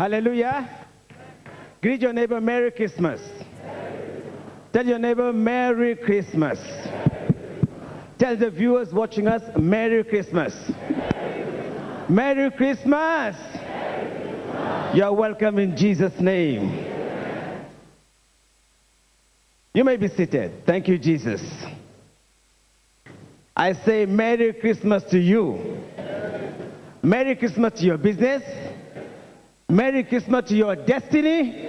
Hallelujah. Greet your neighbor Merry Christmas. Tell your neighbor Merry Christmas. Tell the viewers watching us Merry Christmas. Merry Christmas. You're welcome in Jesus' name. You may be seated. Thank you, Jesus. I say Merry Christmas to you. Merry Christmas to your business. Merry Christmas to your destiny.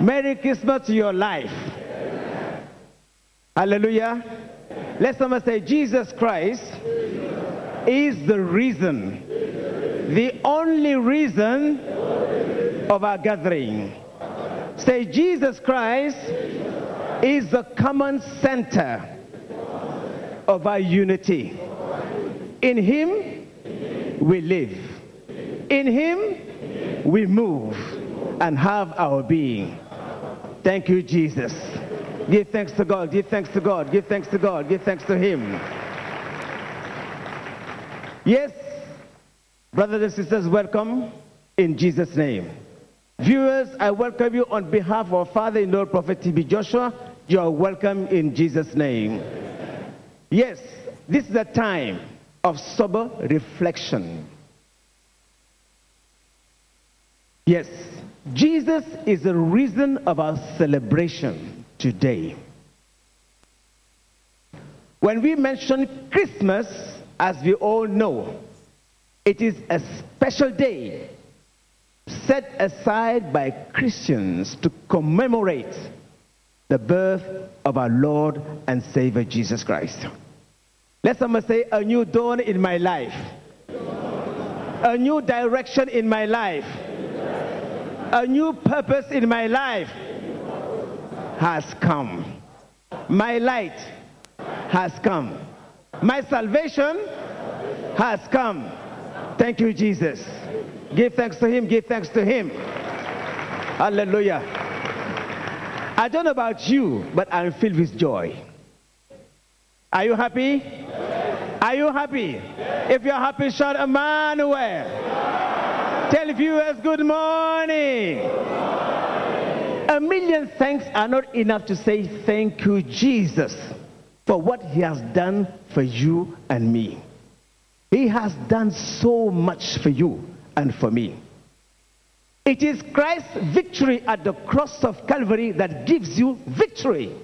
Merry Christmas to your life. Hallelujah. Let someone say, Jesus Christ is the reason, the only reason of our gathering. Say, Jesus Christ is the common center of our unity. In Him, we live. In Him, we move and have our being. Thank you, Jesus. Give thanks to God, give thanks to God, give thanks to God, give thanks to Him. Yes, brothers and sisters, welcome in Jesus' name. Viewers, I welcome you on behalf of our father in law, Prophet T.B. Joshua. You are welcome in Jesus' name. Yes, this is a time of sober reflection. Yes, Jesus is the reason of our celebration today. When we mention Christmas, as we all know, it is a special day set aside by Christians to commemorate the birth of our Lord and Savior Jesus Christ. Let someone say, A new dawn in my life, a new direction in my life, a new purpose in my life has come. My light has come. My salvation has come. Thank you, Jesus. Give thanks to Him, give thanks to Him. Hallelujah. I don't know about you, but I'm filled with joy. Are you happy? Are you happy? If you're happy, shout Emmanuel. Tell viewers good morning. A million thanks are not enough to say thank you, Jesus, for what He has done for you and me. He has done so much for you and for me. It is Christ's victory at the cross of Calvary that gives you victory.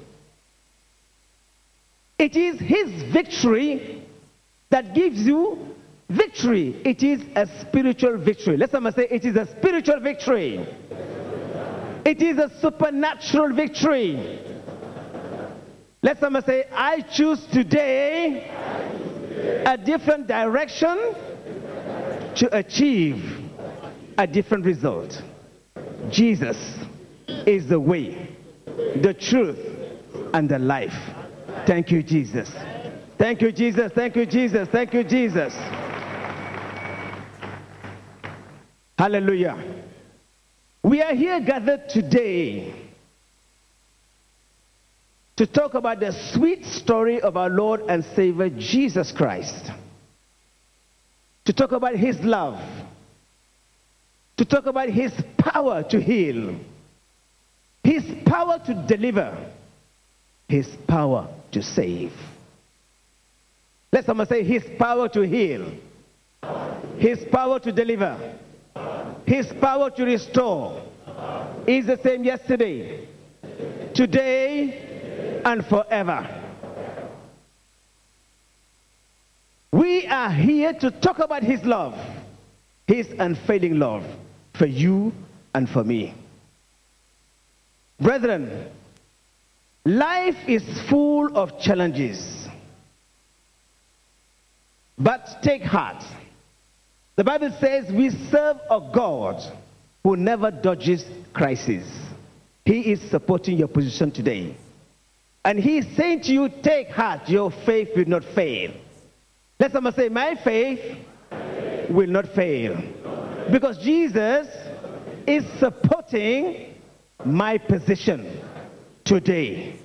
It is His victory that gives you victory. It is a spiritual victory. Let someone say, It is a spiritual victory. It is a supernatural victory. Let someone say, I choose today a different direction to achieve a different result. Jesus is the way, the truth, and the life. Thank you, Jesus. Thank you, Jesus. Thank you, Jesus. Thank you, Jesus. Hallelujah. We are here gathered today to talk about the sweet story of our Lord and Savior Jesus Christ. To talk about his love. To talk about his power to heal. His power to deliver. His power to save. Let someone say his power to heal. His power to deliver. His power to restore is the same yesterday, today, and forever. We are here to talk about His love, His unfailing love for you and for me. Brethren, life is full of challenges. But take heart. The Bible says we serve a God who never dodges crisis. He is supporting your position today. And he is saying to you, take heart, your faith will not fail. Let someone say, my faith will not fail. Because Jesus is supporting my position today.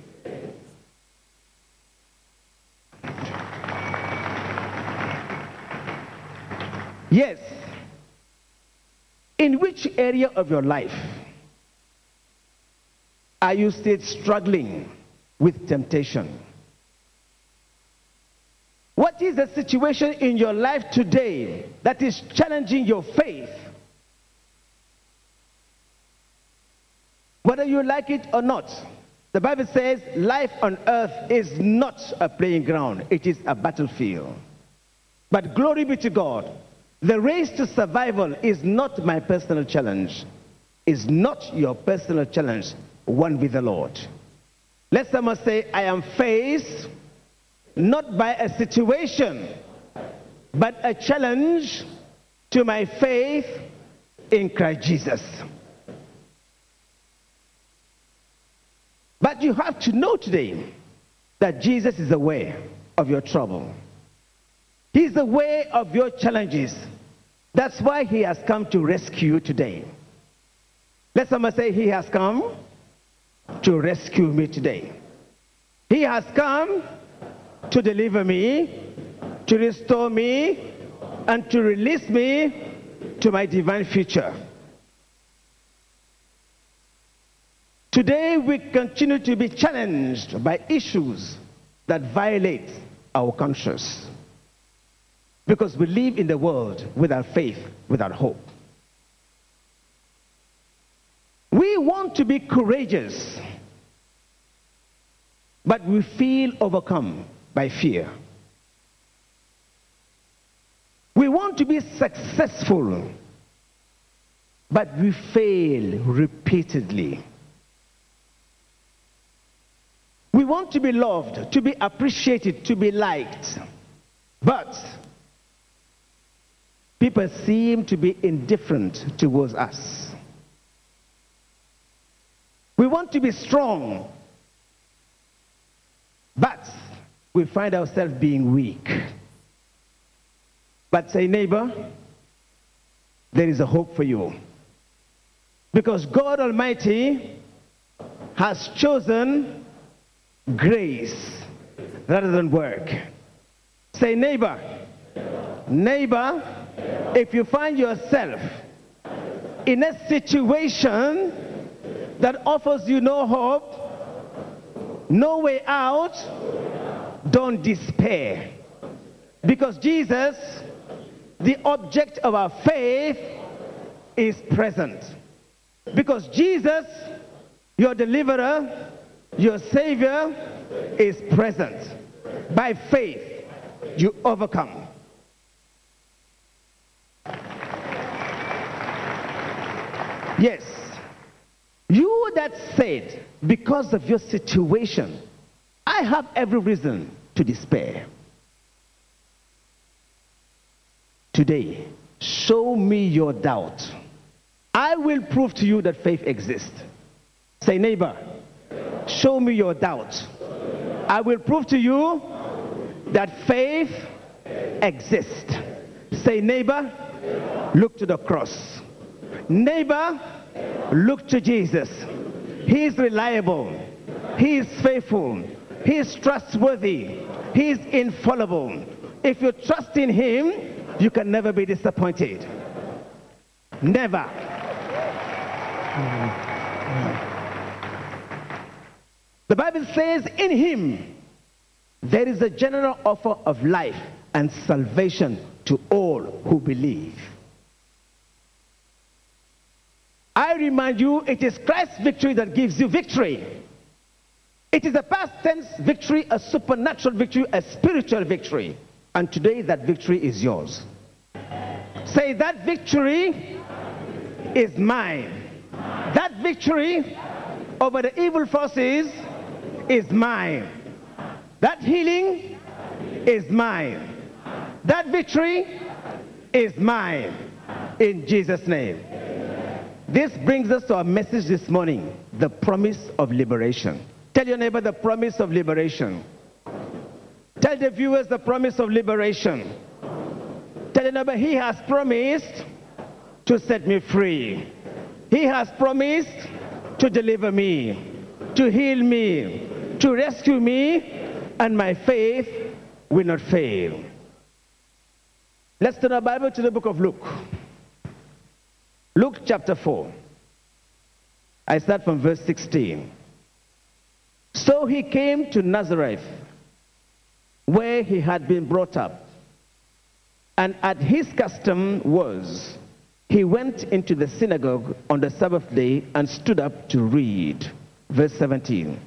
Yes. In which area of your life are you still struggling with temptation? What is the situation in your life today that is challenging your faith? Whether you like it or not, the Bible says life on earth is not a playing ground, it is a battlefield. But glory be to God, the race to survival is not my personal challenge, is not your personal challenge, one with the Lord. Let someone say, I am faced not by a situation, but a challenge to my faith in Christ Jesus. But you have to know today that Jesus is aware of your trouble. He's aware of your challenges. That's why he has come to rescue you today. Let someone say, He has come to rescue me today. He has come to deliver me, to restore me, and to release me to my divine future. Today we continue to be challenged by issues that violate our conscience. Because we live in the world without faith, without hope. We want to be courageous, but we feel overcome by fear. We want to be successful, but we fail repeatedly. We want to be loved, to be appreciated, to be liked. But people seem to be indifferent towards us. We want to be strong, but we find ourselves being weak. But say, neighbor, there is a hope for you. Because God Almighty has chosen grace rather than work. Say, neighbor, neighbor, if you find yourself in a situation that offers you no hope, no way out, don't despair. Because Jesus, the object of our faith, is present. Because Jesus, your deliverer, your Savior is present. By faith, you overcome. Yes. You that said, because of your situation, I have every reason to despair. Today, show me your doubt. I will prove to you that faith exists. Say, neighbor, Show me your doubt. I will prove to you that faith exists. Say, neighbor, look to the cross. Neighbor, look to Jesus. He is reliable. He is faithful. He is trustworthy. He is infallible. If you trust in him, you can never be disappointed. Never. The Bible says, in him there is a general offer of life and salvation to all who believe. I remind you, it is Christ's victory that gives you victory. It is a past tense victory, a supernatural victory, a spiritual victory. And today that victory is yours. Say, that victory is mine. That victory over the evil forces is mine. That healing is mine. That victory is mine. In Jesus' name. This brings us to our message this morning the promise of liberation. Tell your neighbor the promise of liberation. Tell the viewers the promise of liberation. Tell your neighbor, He has promised to set me free. He has promised to deliver me, to heal me, to rescue me, and my faith will not fail. Let's turn our Bible to the book of Luke. Luke chapter 4. I start from verse 16. So he came to Nazareth, where he had been brought up. And at his custom was, he went into the synagogue on the Sabbath day and stood up to read. Verse 17.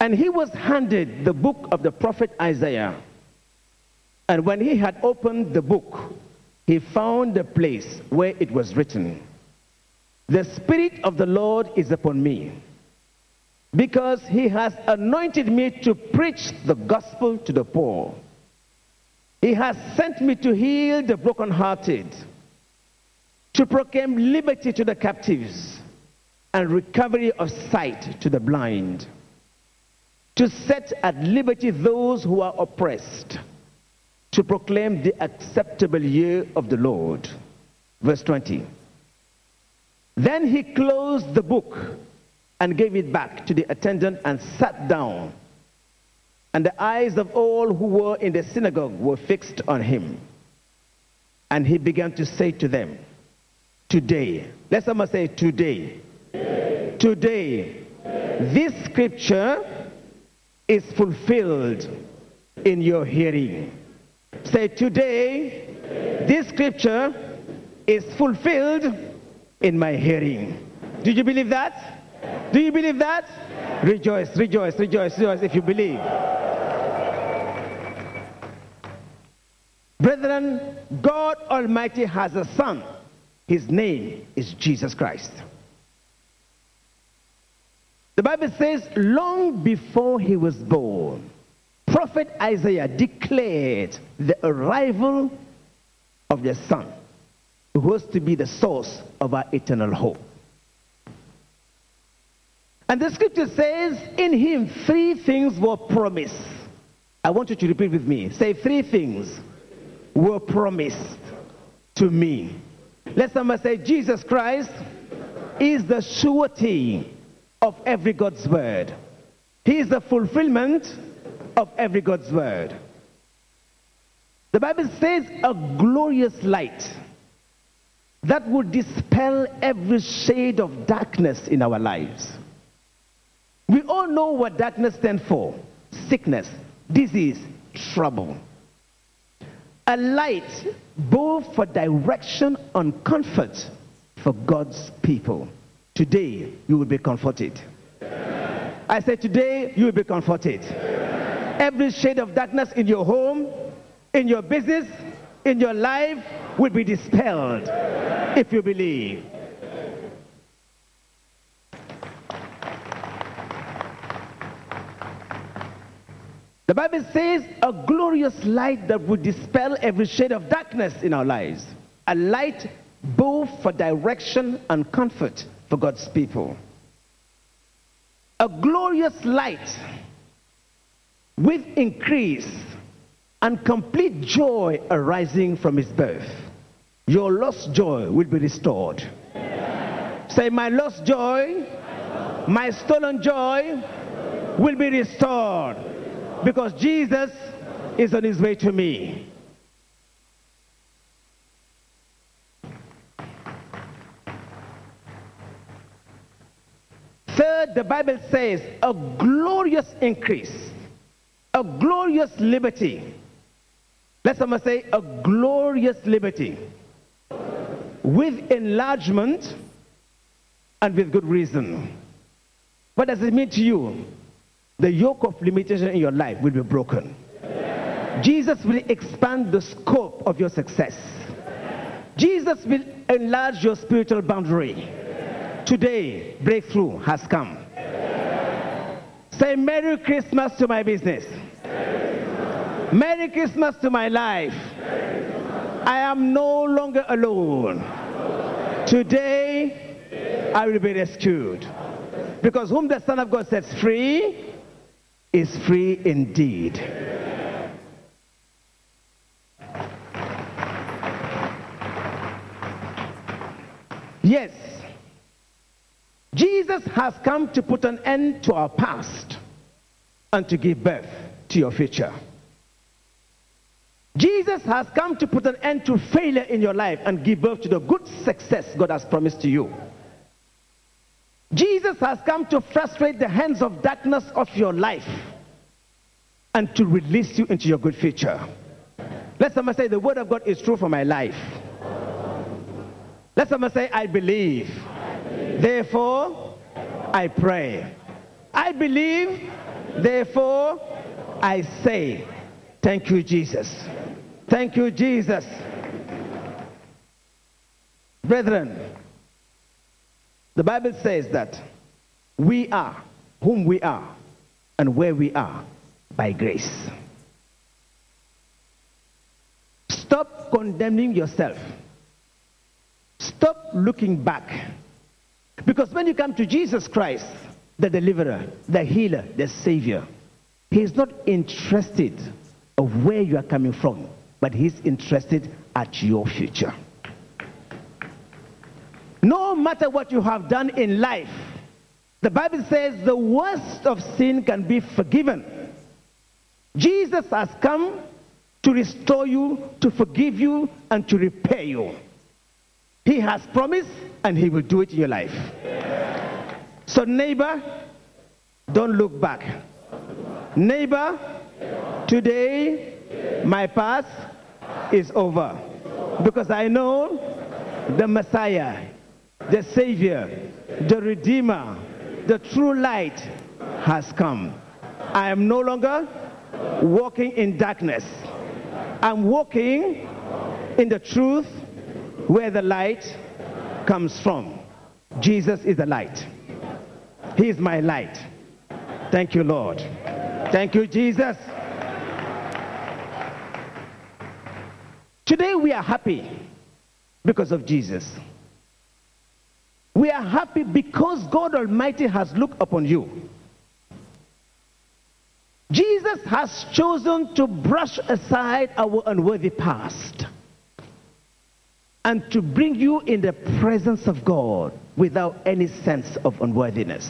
And he was handed the book of the prophet Isaiah. And when he had opened the book, he found the place where it was written, The Spirit of the Lord is upon me, because he has anointed me to preach the gospel to the poor. He has sent me to heal the brokenhearted, to proclaim liberty to the captives, and recovery of sight to the blind to set at liberty those who are oppressed, to proclaim the acceptable year of the Lord. Verse 20. Then he closed the book and gave it back to the attendant and sat down. And the eyes of all who were in the synagogue were fixed on him. And he began to say to them, Today, let someone say, Today. Today, today this scripture is fulfilled in your hearing. Say, today, this scripture is fulfilled in my hearing. Do you believe that? Do you believe that? Rejoice, rejoice, rejoice, rejoice if you believe. Brethren, God Almighty has a son. His name is Jesus Christ. The Bible says, long before he was born, Prophet Isaiah declared the arrival of the Son, who was to be the source of our eternal hope. And the scripture says, in him three things were promised. I want you to repeat with me. Say, three things were promised to me. Let somebody say, Jesus Christ is the surety of every God's word. He is the fulfillment of every God's word. The Bible says a glorious light that would dispel every shade of darkness in our lives. We all know what darkness stands for sickness, disease, trouble. A light both for direction and comfort for God's people. Today, you will be comforted. I said, Today, you will be comforted. Every shade of darkness in your home, in your business, in your life will be dispelled if you believe. The Bible says a glorious light that would dispel every shade of darkness in our lives. A light both for direction and comfort for God's people. A glorious light with increase and complete joy arising from his birth. Your lost joy will be restored. Say, my lost joy, my stolen joy will be restored because Jesus is on his way to me. Third, the Bible says a glorious increase, a glorious liberty. Let someone say a glorious liberty with enlargement and with good reason. What does it mean to you? The yoke of limitation in your life will be broken. Jesus will expand the scope of your success. Jesus will enlarge your spiritual boundary. Today, breakthrough has come. Say Merry Christmas to my business. Merry Christmas to my life. I am no longer alone. Today, I will be rescued. Because whom the Son of God sets free is free indeed. Yes, Jesus has come to put an end to our past and to give birth to your future. Jesus has come to put an end to failure in your life and give birth to the good success God has promised to you. Jesus has come to frustrate the hands of darkness of your life and to release you into your good future. Let someone say, The word of God is true for my life. Let someone say, I believe. Therefore, I pray. I believe. Therefore, I say, Thank you, Jesus. Thank you, Jesus. Brethren, the Bible says that we are whom we are and where we are by grace. Stop condemning yourself. Stop looking back. Because when you come to Jesus Christ, the deliverer, the healer, the savior, he is not interested of where you are coming from, but he's interested at your future. No matter what you have done in life, the Bible says the worst of sin can be forgiven. Jesus has come to restore you, to forgive you, and to repair you. He has promised, and He will do it in your life. So, neighbor, don't look back. Neighbor, today my past is over because I know the Messiah, the Savior, the Redeemer, the true light has come. I am no longer walking in darkness. I'm walking in the truth where the light comes from. Jesus is the light. He is my light. Thank you, Lord. Thank you, Jesus. Today we are happy because of Jesus. We are happy because God Almighty has looked upon you. Jesus has chosen to brush aside our unworthy past and to bring you in the presence of God without any sense of unworthiness.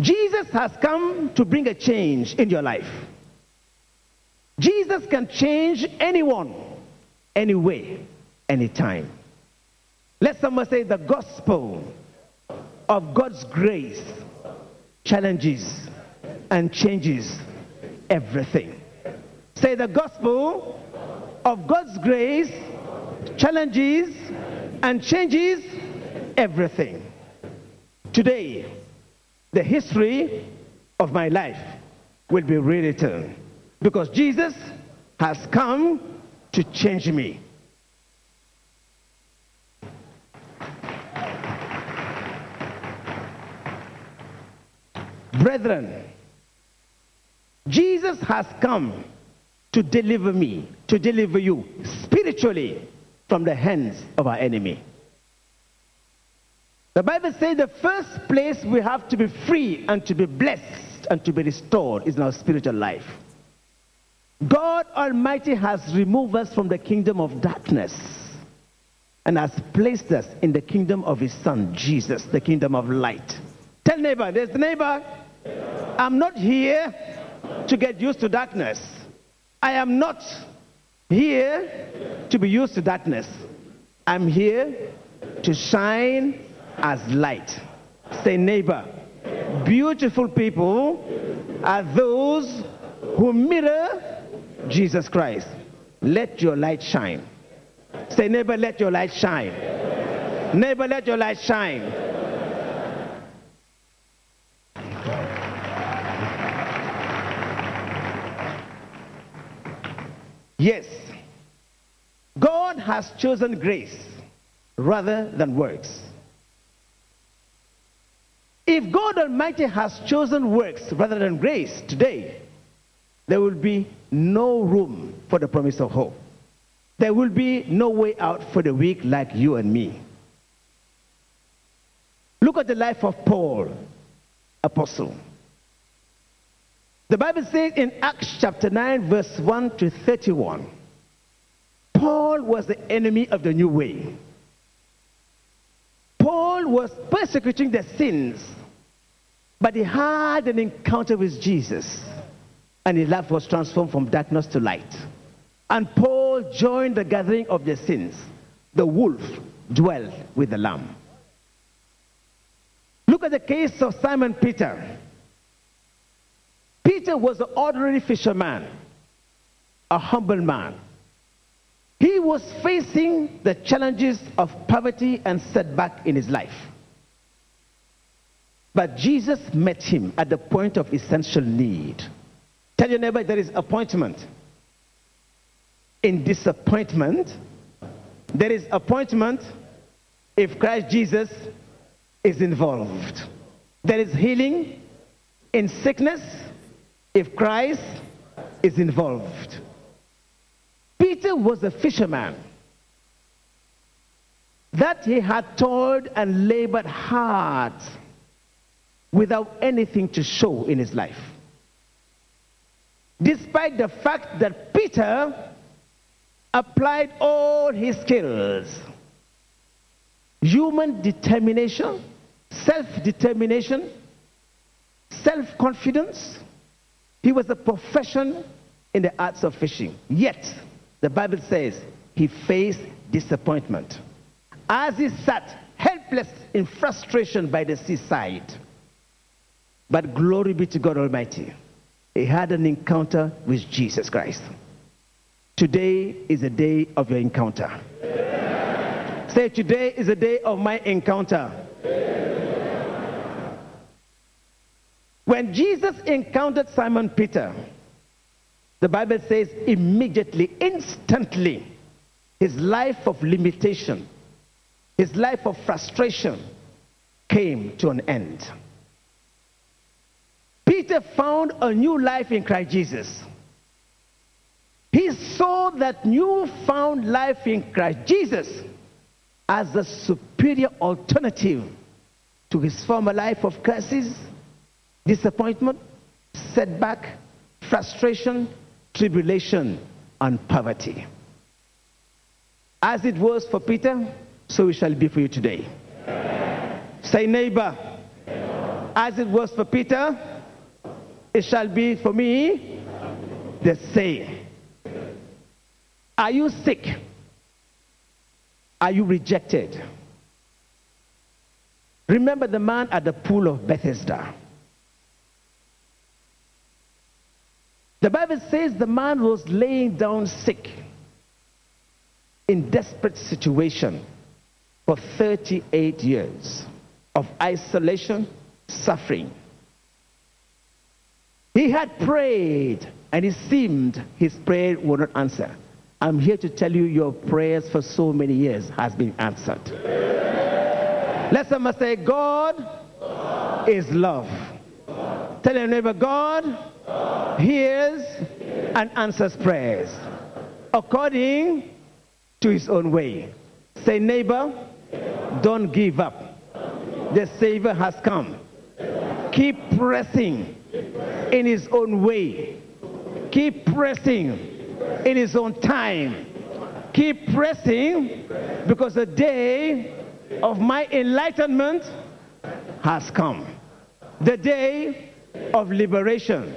Jesus has come to bring a change in your life. Jesus can change anyone, anyway, anytime. Let someone say the gospel of God's grace challenges and changes everything. Say the gospel of God's grace challenges and changes everything. Today, the history of my life will be rewritten because Jesus has come to change me. Brethren, Jesus has come to deliver me, to deliver you spiritually from the hands of our enemy. The Bible says the first place we have to be free and to be blessed and to be restored is in our spiritual life. God Almighty has removed us from the kingdom of darkness and has placed us in the kingdom of His Son, Jesus, the kingdom of light. Tell neighbor, there's the neighbor. I'm not here to get used to darkness. I am not here to be used to darkness. I'm here to shine as light. Say, neighbor, beautiful people are those who mirror Jesus Christ. Let your light shine. Say, neighbor, let your light shine. Neighbor, let your light shine. Yes, God has chosen grace rather than works. If God Almighty has chosen works rather than grace today, there will be no room for the promise of hope. There will be no way out for the weak like you and me. Look at the life of Paul, apostle. The Bible says in Acts chapter 9, verse 1 to 31, Paul was the enemy of the new way. Paul was persecuting the sins, but he had an encounter with Jesus. and his life was transformed from darkness to light. And Paul joined the gathering of the saints. The wolf dwelled with the lamb. Look at the case of Simon Peter. Peter was an ordinary fisherman, a humble man. He was facing the challenges of poverty and setback in his life. But Jesus met him at the point of essential need. Tell your neighbor there is appointment. In disappointment, there is appointment if Christ Jesus is involved. There is healing in sickness if Christ is involved. Peter was a fisherman that he had toiled and labored hard without anything to show in his life. Despite the fact that Peter applied all his skills human determination, self determination, self confidence. He was a profession in the arts of fishing. Yet, the Bible says he faced disappointment. As he sat helpless in frustration by the seaside. But glory be to God Almighty. He had an encounter with Jesus Christ. Today is a day of your encounter. Say, today is a day of my encounter. When Jesus encountered Simon Peter, the Bible says immediately, instantly, his life of limitation, his life of frustration came to an end. Peter found a new life in Christ Jesus. He saw that newfound life in Christ Jesus as a superior alternative to his former life of crisis, disappointment, setback, frustration, tribulation, and poverty. As it was for Peter, so it shall be for you today. Say, neighbor, as it was for Peter, it shall be for me the same. Are you sick? Are you rejected? Remember the man at the pool of Bethesda. The Bible says the man was laying down sick in desperate situation for 38 years of isolation, suffering. He had prayed and it seemed his prayer would not answer. I'm here to tell you your prayers for so many years has been answered. Let someone say, God, God. is love. God. Tell your neighbor, God. Hears and answers prayers according to his own way. Say, neighbor, don't give up. The Savior has come. Keep pressing in his own way. Keep pressing in his own time. Keep pressing because the day of my enlightenment has come. The day of liberation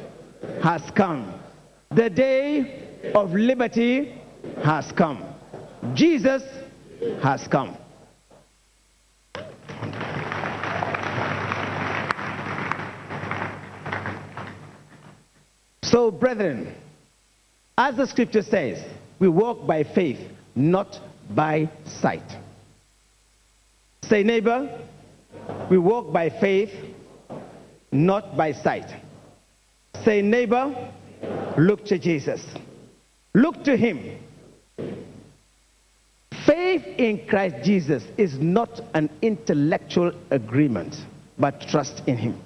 has come. The day of liberty has come. Jesus has come. So, brethren, as the scripture says, we walk by faith, not by sight. Say, neighbor, we walk by faith, not by sight. Say, neighbor, look to Jesus. Look to him. Faith in Christ Jesus is not an intellectual agreement, but trust in him.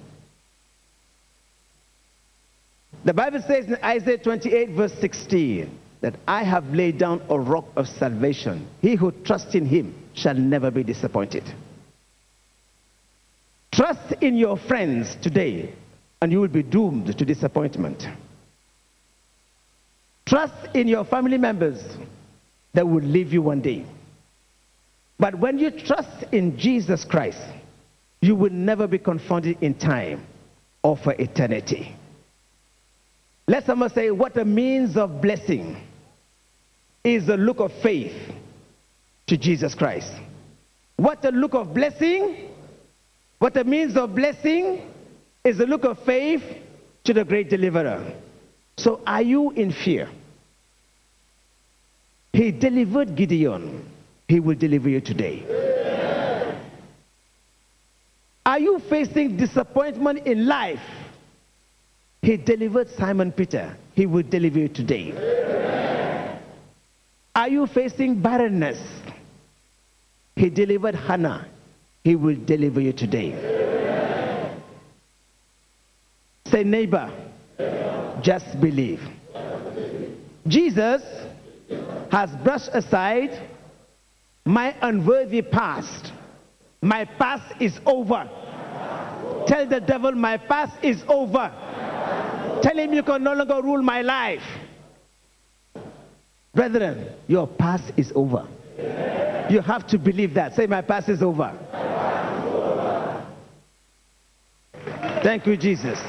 The Bible says in Isaiah 28, verse 16, that I have laid down a rock of salvation. He who trusts in him shall never be disappointed. Trust in your friends today, and you will be doomed to disappointment. Trust in your family members that will leave you one day. But when you trust in Jesus Christ, you will never be confounded in time or for eternity. Let someone say, What a means of blessing is the look of faith to Jesus Christ. What a look of blessing, what a means of blessing is the look of faith to the great deliverer. So, are you in fear? He delivered Gideon, he will deliver you today. Are you facing disappointment in life? He delivered Simon Peter. He will deliver you today. Are you facing barrenness? He delivered Hannah. He will deliver you today. Say, neighbor, just believe. Jesus has brushed aside my unworthy past. My past is over. Tell the devil, my past is over. Tell him you can no longer rule my life. Brethren, your past is over. You have to believe that. Say, my past is over. Thank you, Jesus.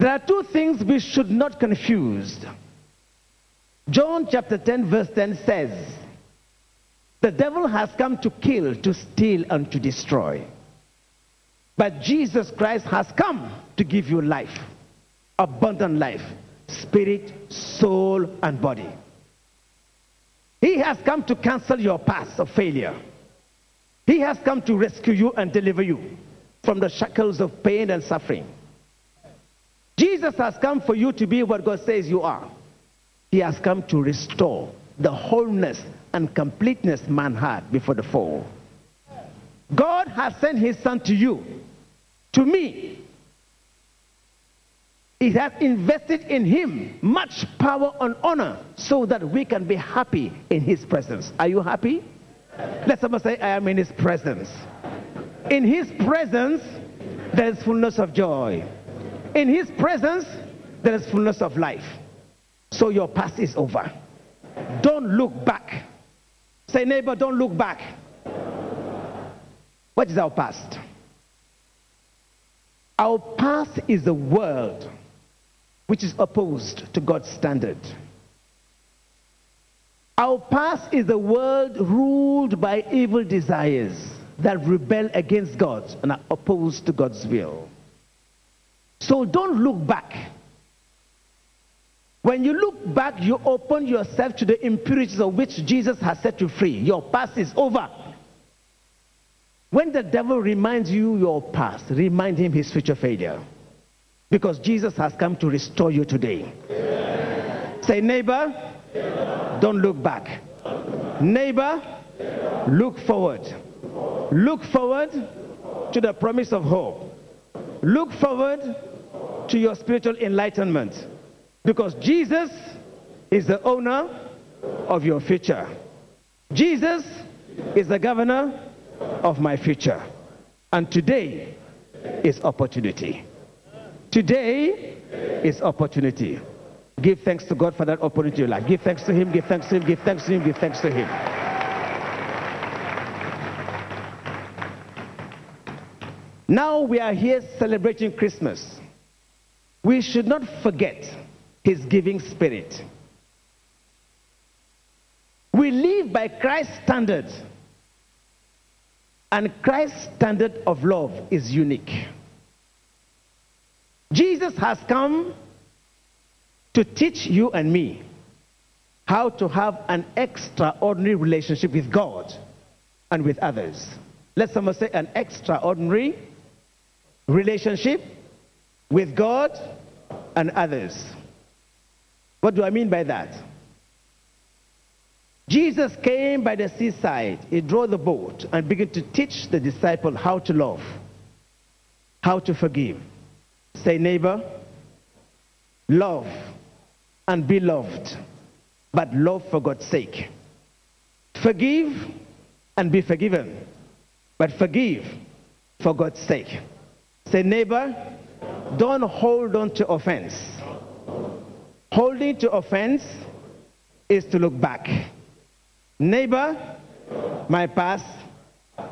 There are two things we should not confuse. John chapter 10, verse 10 says, The devil has come to kill, to steal, and to destroy. But Jesus Christ has come to give you life, abundant life, spirit, soul, and body. He has come to cancel your past of failure. He has come to rescue you and deliver you from the shackles of pain and suffering. Jesus has come for you to be what God says you are. He has come to restore the wholeness and completeness man had before the fall. God has sent his son to you, to me. He has invested in him much power and honor so that we can be happy in his presence. Are you happy? Let someone say, I am in his presence. In his presence, there is fullness of joy. In his presence, there is fullness of life. So your past is over. Don't look back. Say, neighbor, don't look back. What is our past? Our past is the world which is opposed to God's standard. Our past is the world ruled by evil desires that rebel against God and are opposed to God's will. So don't look back. When you look back, you open yourself to the impurities of which Jesus has set you free. Your past is over. When the devil reminds you your past, remind him his future failure. Because Jesus has come to restore you today. Yeah. Say, neighbor, yeah. don't look back. Neighbor, look forward. Look forward to the promise of hope. Look forward to your spiritual enlightenment. Because Jesus is the owner of your future. Jesus is the governor of my future. And today is opportunity. Today is opportunity. Give thanks to God for that opportunity. Like, give thanks to Him, give thanks to Him, give thanks to Him, give thanks to Him. Now we are here celebrating Christmas. We should not forget his giving spirit. We live by Christ's standard, And Christ's standard of love is unique. Jesus has come to teach you and me how to have an extraordinary relationship with God and with others. Let someone say an extraordinary relationship with God and others. What do I mean by that? Jesus came by the seaside. He drew the boat and began to teach the disciple how to love, how to forgive. Say, neighbor, love and be loved, but love for God's sake. Forgive and be forgiven, but forgive for God's sake. Say, neighbor, don't hold on to offense. Holding to offense is to look back. Neighbor, my past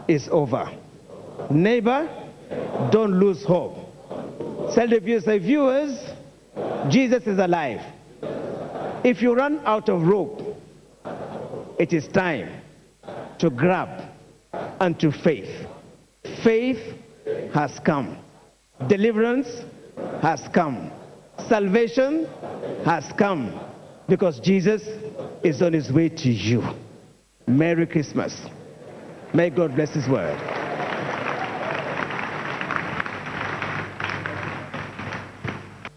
is over. Neighbor, don't lose hope. Tell the viewers, say, viewers, Jesus is alive. If you run out of rope, it is time to grab unto faith. Faith has come. Deliverance has come. Salvation has come because Jesus is on his way to you. Merry Christmas. May God bless his word.